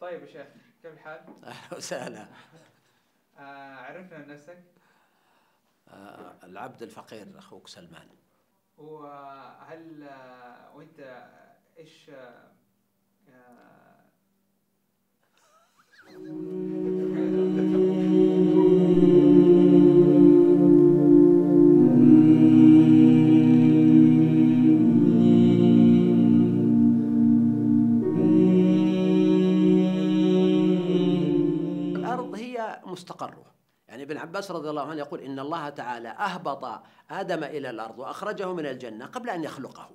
طيب يا شيخ كيف الحال؟ أهلا وسهلا. آه عرفنا نفسك؟ آه، العبد الفقير أخوك سلمان. وهل آه وأنت إيش آه مستقره. يعني ابن عباس رضي الله عنه يقول إن الله تعالى أهبط آدم إلى الأرض وأخرجه من الجنة قبل أن يخلقه.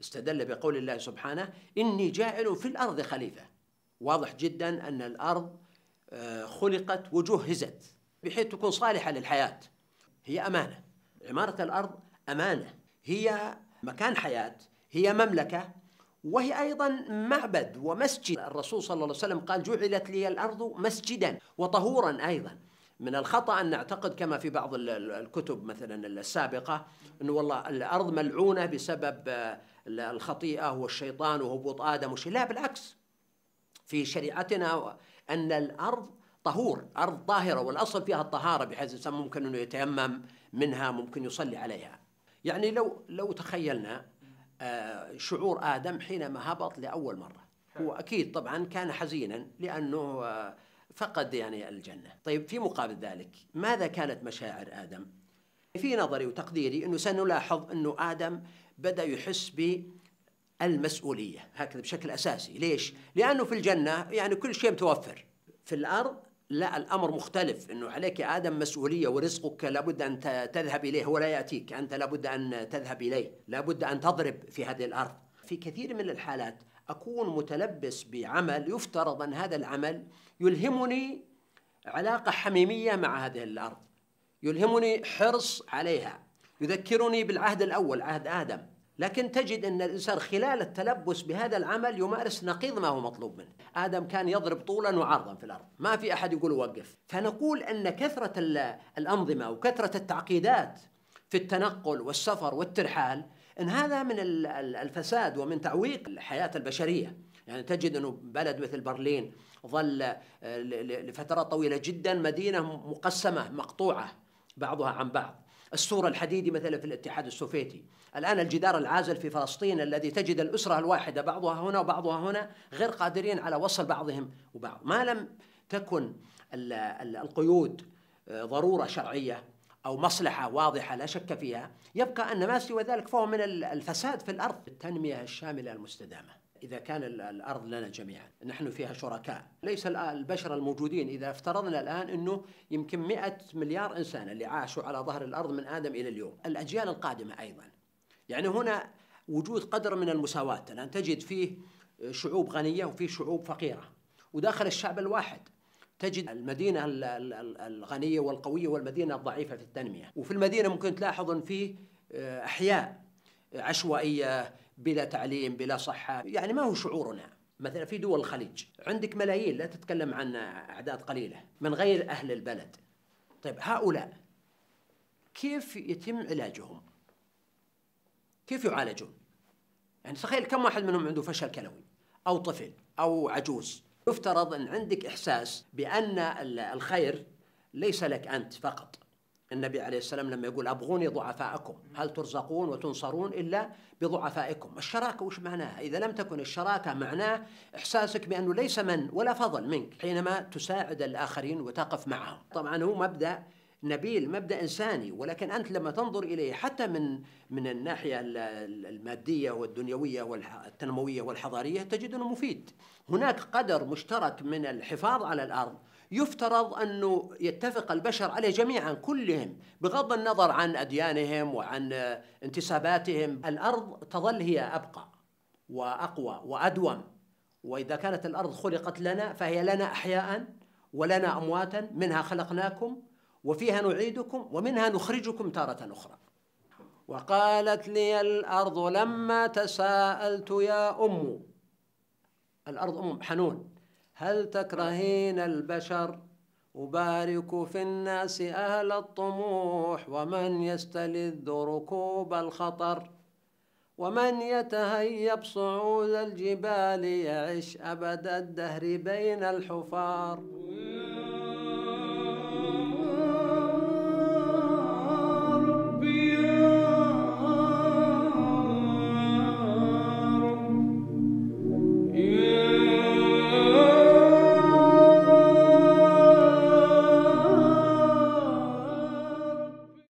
استدل بقول الله سبحانه إني جاعل في الأرض خليفة. واضح جدا أن الأرض آه، خلقت وجهزت بحيث تكون صالحة للحياة. هي أمانة. عمارة الأرض أمانة. هي مكان حياة. هي مملكة. وهي أيضا معبد ومسجد. الرسول صلى الله عليه وسلم قال جعلت لي الأرض مسجدا وطهورا أيضا. من الخطأ أن نعتقد كما في بعض ال- ال- الكتب مثلا السابقة إنه والله الأرض ملعونة بسبب آه، الخطيئة والشيطان وهبوط آدم وشيء. لا بالعكس. في شريعتنا أن الأرض طهور أرض طاهرة والأصل فيها الطهارة بحيث الانسان ممكن إنه يتيمم منها ممكن يصلي عليها. يعني لو لو تخيلنا شعور آدم حينما هبط لأول مرة. هو أكيد طبعا كان حزينا لأنه آه، فقد يعني الجنة. طيب في مقابل ذلك ماذا كانت مشاعر آدم؟ في نظري وتقديري أنه سنلاحظ أنه آدم بدأ يحس بالمسؤولية هكذا بشكل أساسي. ليش؟ لأنه في الجنة يعني كل شيء متوفر. في الأرض لا الأمر مختلف. إنه عليك يا آدم مسؤولية ورزقك لابد أن تذهب إليه. ولا يأتيك. أنت لابد أن تذهب إليه. لابد أن تضرب في هذه الأرض. في كثير من الحالات أكون متلبس بعمل يفترض أن هذا العمل يلهمني علاقة حميمية مع هذه الأرض. يلهمني حرص عليها. يذكرني بالعهد الأول عهد آدم. لكن تجد أن الإنسان خلال التلبس بهذا العمل يمارس نقيض ما هو مطلوب منه. آدم كان يضرب طولا وعرضا في الأرض. ما في أحد يقول وقف. فنقول أن كثرة ال- الأنظمة وكثرة التعقيدات في التنقل والسفر والترحال إن هذا من ال- ال- الفساد ومن تعويق الحياة البشرية. يعني تجد أنه بلد مثل برلين ظل آه، لفترات طويلة جدا مدينة مقسمة مقطوعة بعضها عن بعض. السور الحديدي مثلا في الاتحاد السوفيتي. الآن الجدار العازل في فلسطين الذي تجد الأسرة الواحدة بعضها هنا وبعضها هنا غير قادرين على وصل بعضهم وبعض. ما لم تكن ال- ال- القيود آه، ضرورة شرعية أو مصلحة واضحة لا شك فيها يبقى أن ما سوى ذلك فهو من ال- الفساد في الأرض التنمية الشاملة المستدامة. إذا كان ال- الأرض لنا جميعا نحن فيها شركاء. ليس البشر الموجودين إذا افترضنا الآن أنه يمكن 100 مليار إنسان اللي عاشوا على ظهر الأرض من آدم إلى اليوم. الأجيال القادمة أيضا. يعني هنا وجود قدر من المساواة. الآن تجد فيه شعوب غنية وفيه شعوب فقيرة. وداخل الشعب الواحد تجد المدينة ال- ال- ال- الغنية والقوية والمدينة الضعيفة في التنمية. وفي المدينة ممكن تلاحظ أن فيه آه، أحياء. عشوائية بلا تعليم بلا صحة. يعني ما هو شعورنا. مثلا في دول الخليج عندك ملايين لا تتكلم عن أعداد قليلة من غير أهل البلد. طيب هؤلاء كيف يتم علاجهم؟ كيف يعالجون؟ يعني تخيل كم واحد منهم عنده فشل كلوي أو طفل أو عجوز. يفترض أن عندك إحساس بأن ال- الخير ليس لك أنت فقط. النبي عليه السلام لما يقول أبغوني ضعفاءكم هل ترزقون وتنصرون إلا بضعفائكم؟ الشراكة وش معناها؟ إذا لم تكن الشراكة معناه إحساسك بأنه ليس من ولا فضل منك حينما تساعد الآخرين وتقف معهم. طبعا هو مبدأ نبيل مبدأ إنساني ولكن أنت لما تنظر إليه حتى من من الناحية ال- ال- المادية والدنيوية والتنمويه والحضارية تجد إنه مفيد. هناك قدر مشترك من الحفاظ على الأرض يفترض أنه يتفق البشر عليه جميعا كلهم بغض النظر عن أديانهم وعن انتساباتهم، الأرض تظل هي أبقى وأقوى وأدوم. وإذا كانت الأرض خلقت لنا فهي لنا احياء ولنا امواتا منها خلقناكم وفيها نعيدكم ومنها نخرجكم تارة أخرى. وقالت لي الأرض لما تساءلت يا أم الأرض أم حنون. هل تكرهين البشر؟ أبارك في الناس أهل الطموح ومن يستلذ ركوب الخطر؟ ومن يتهيب صعود الجبال يعش أبد الدهر بين الحفار؟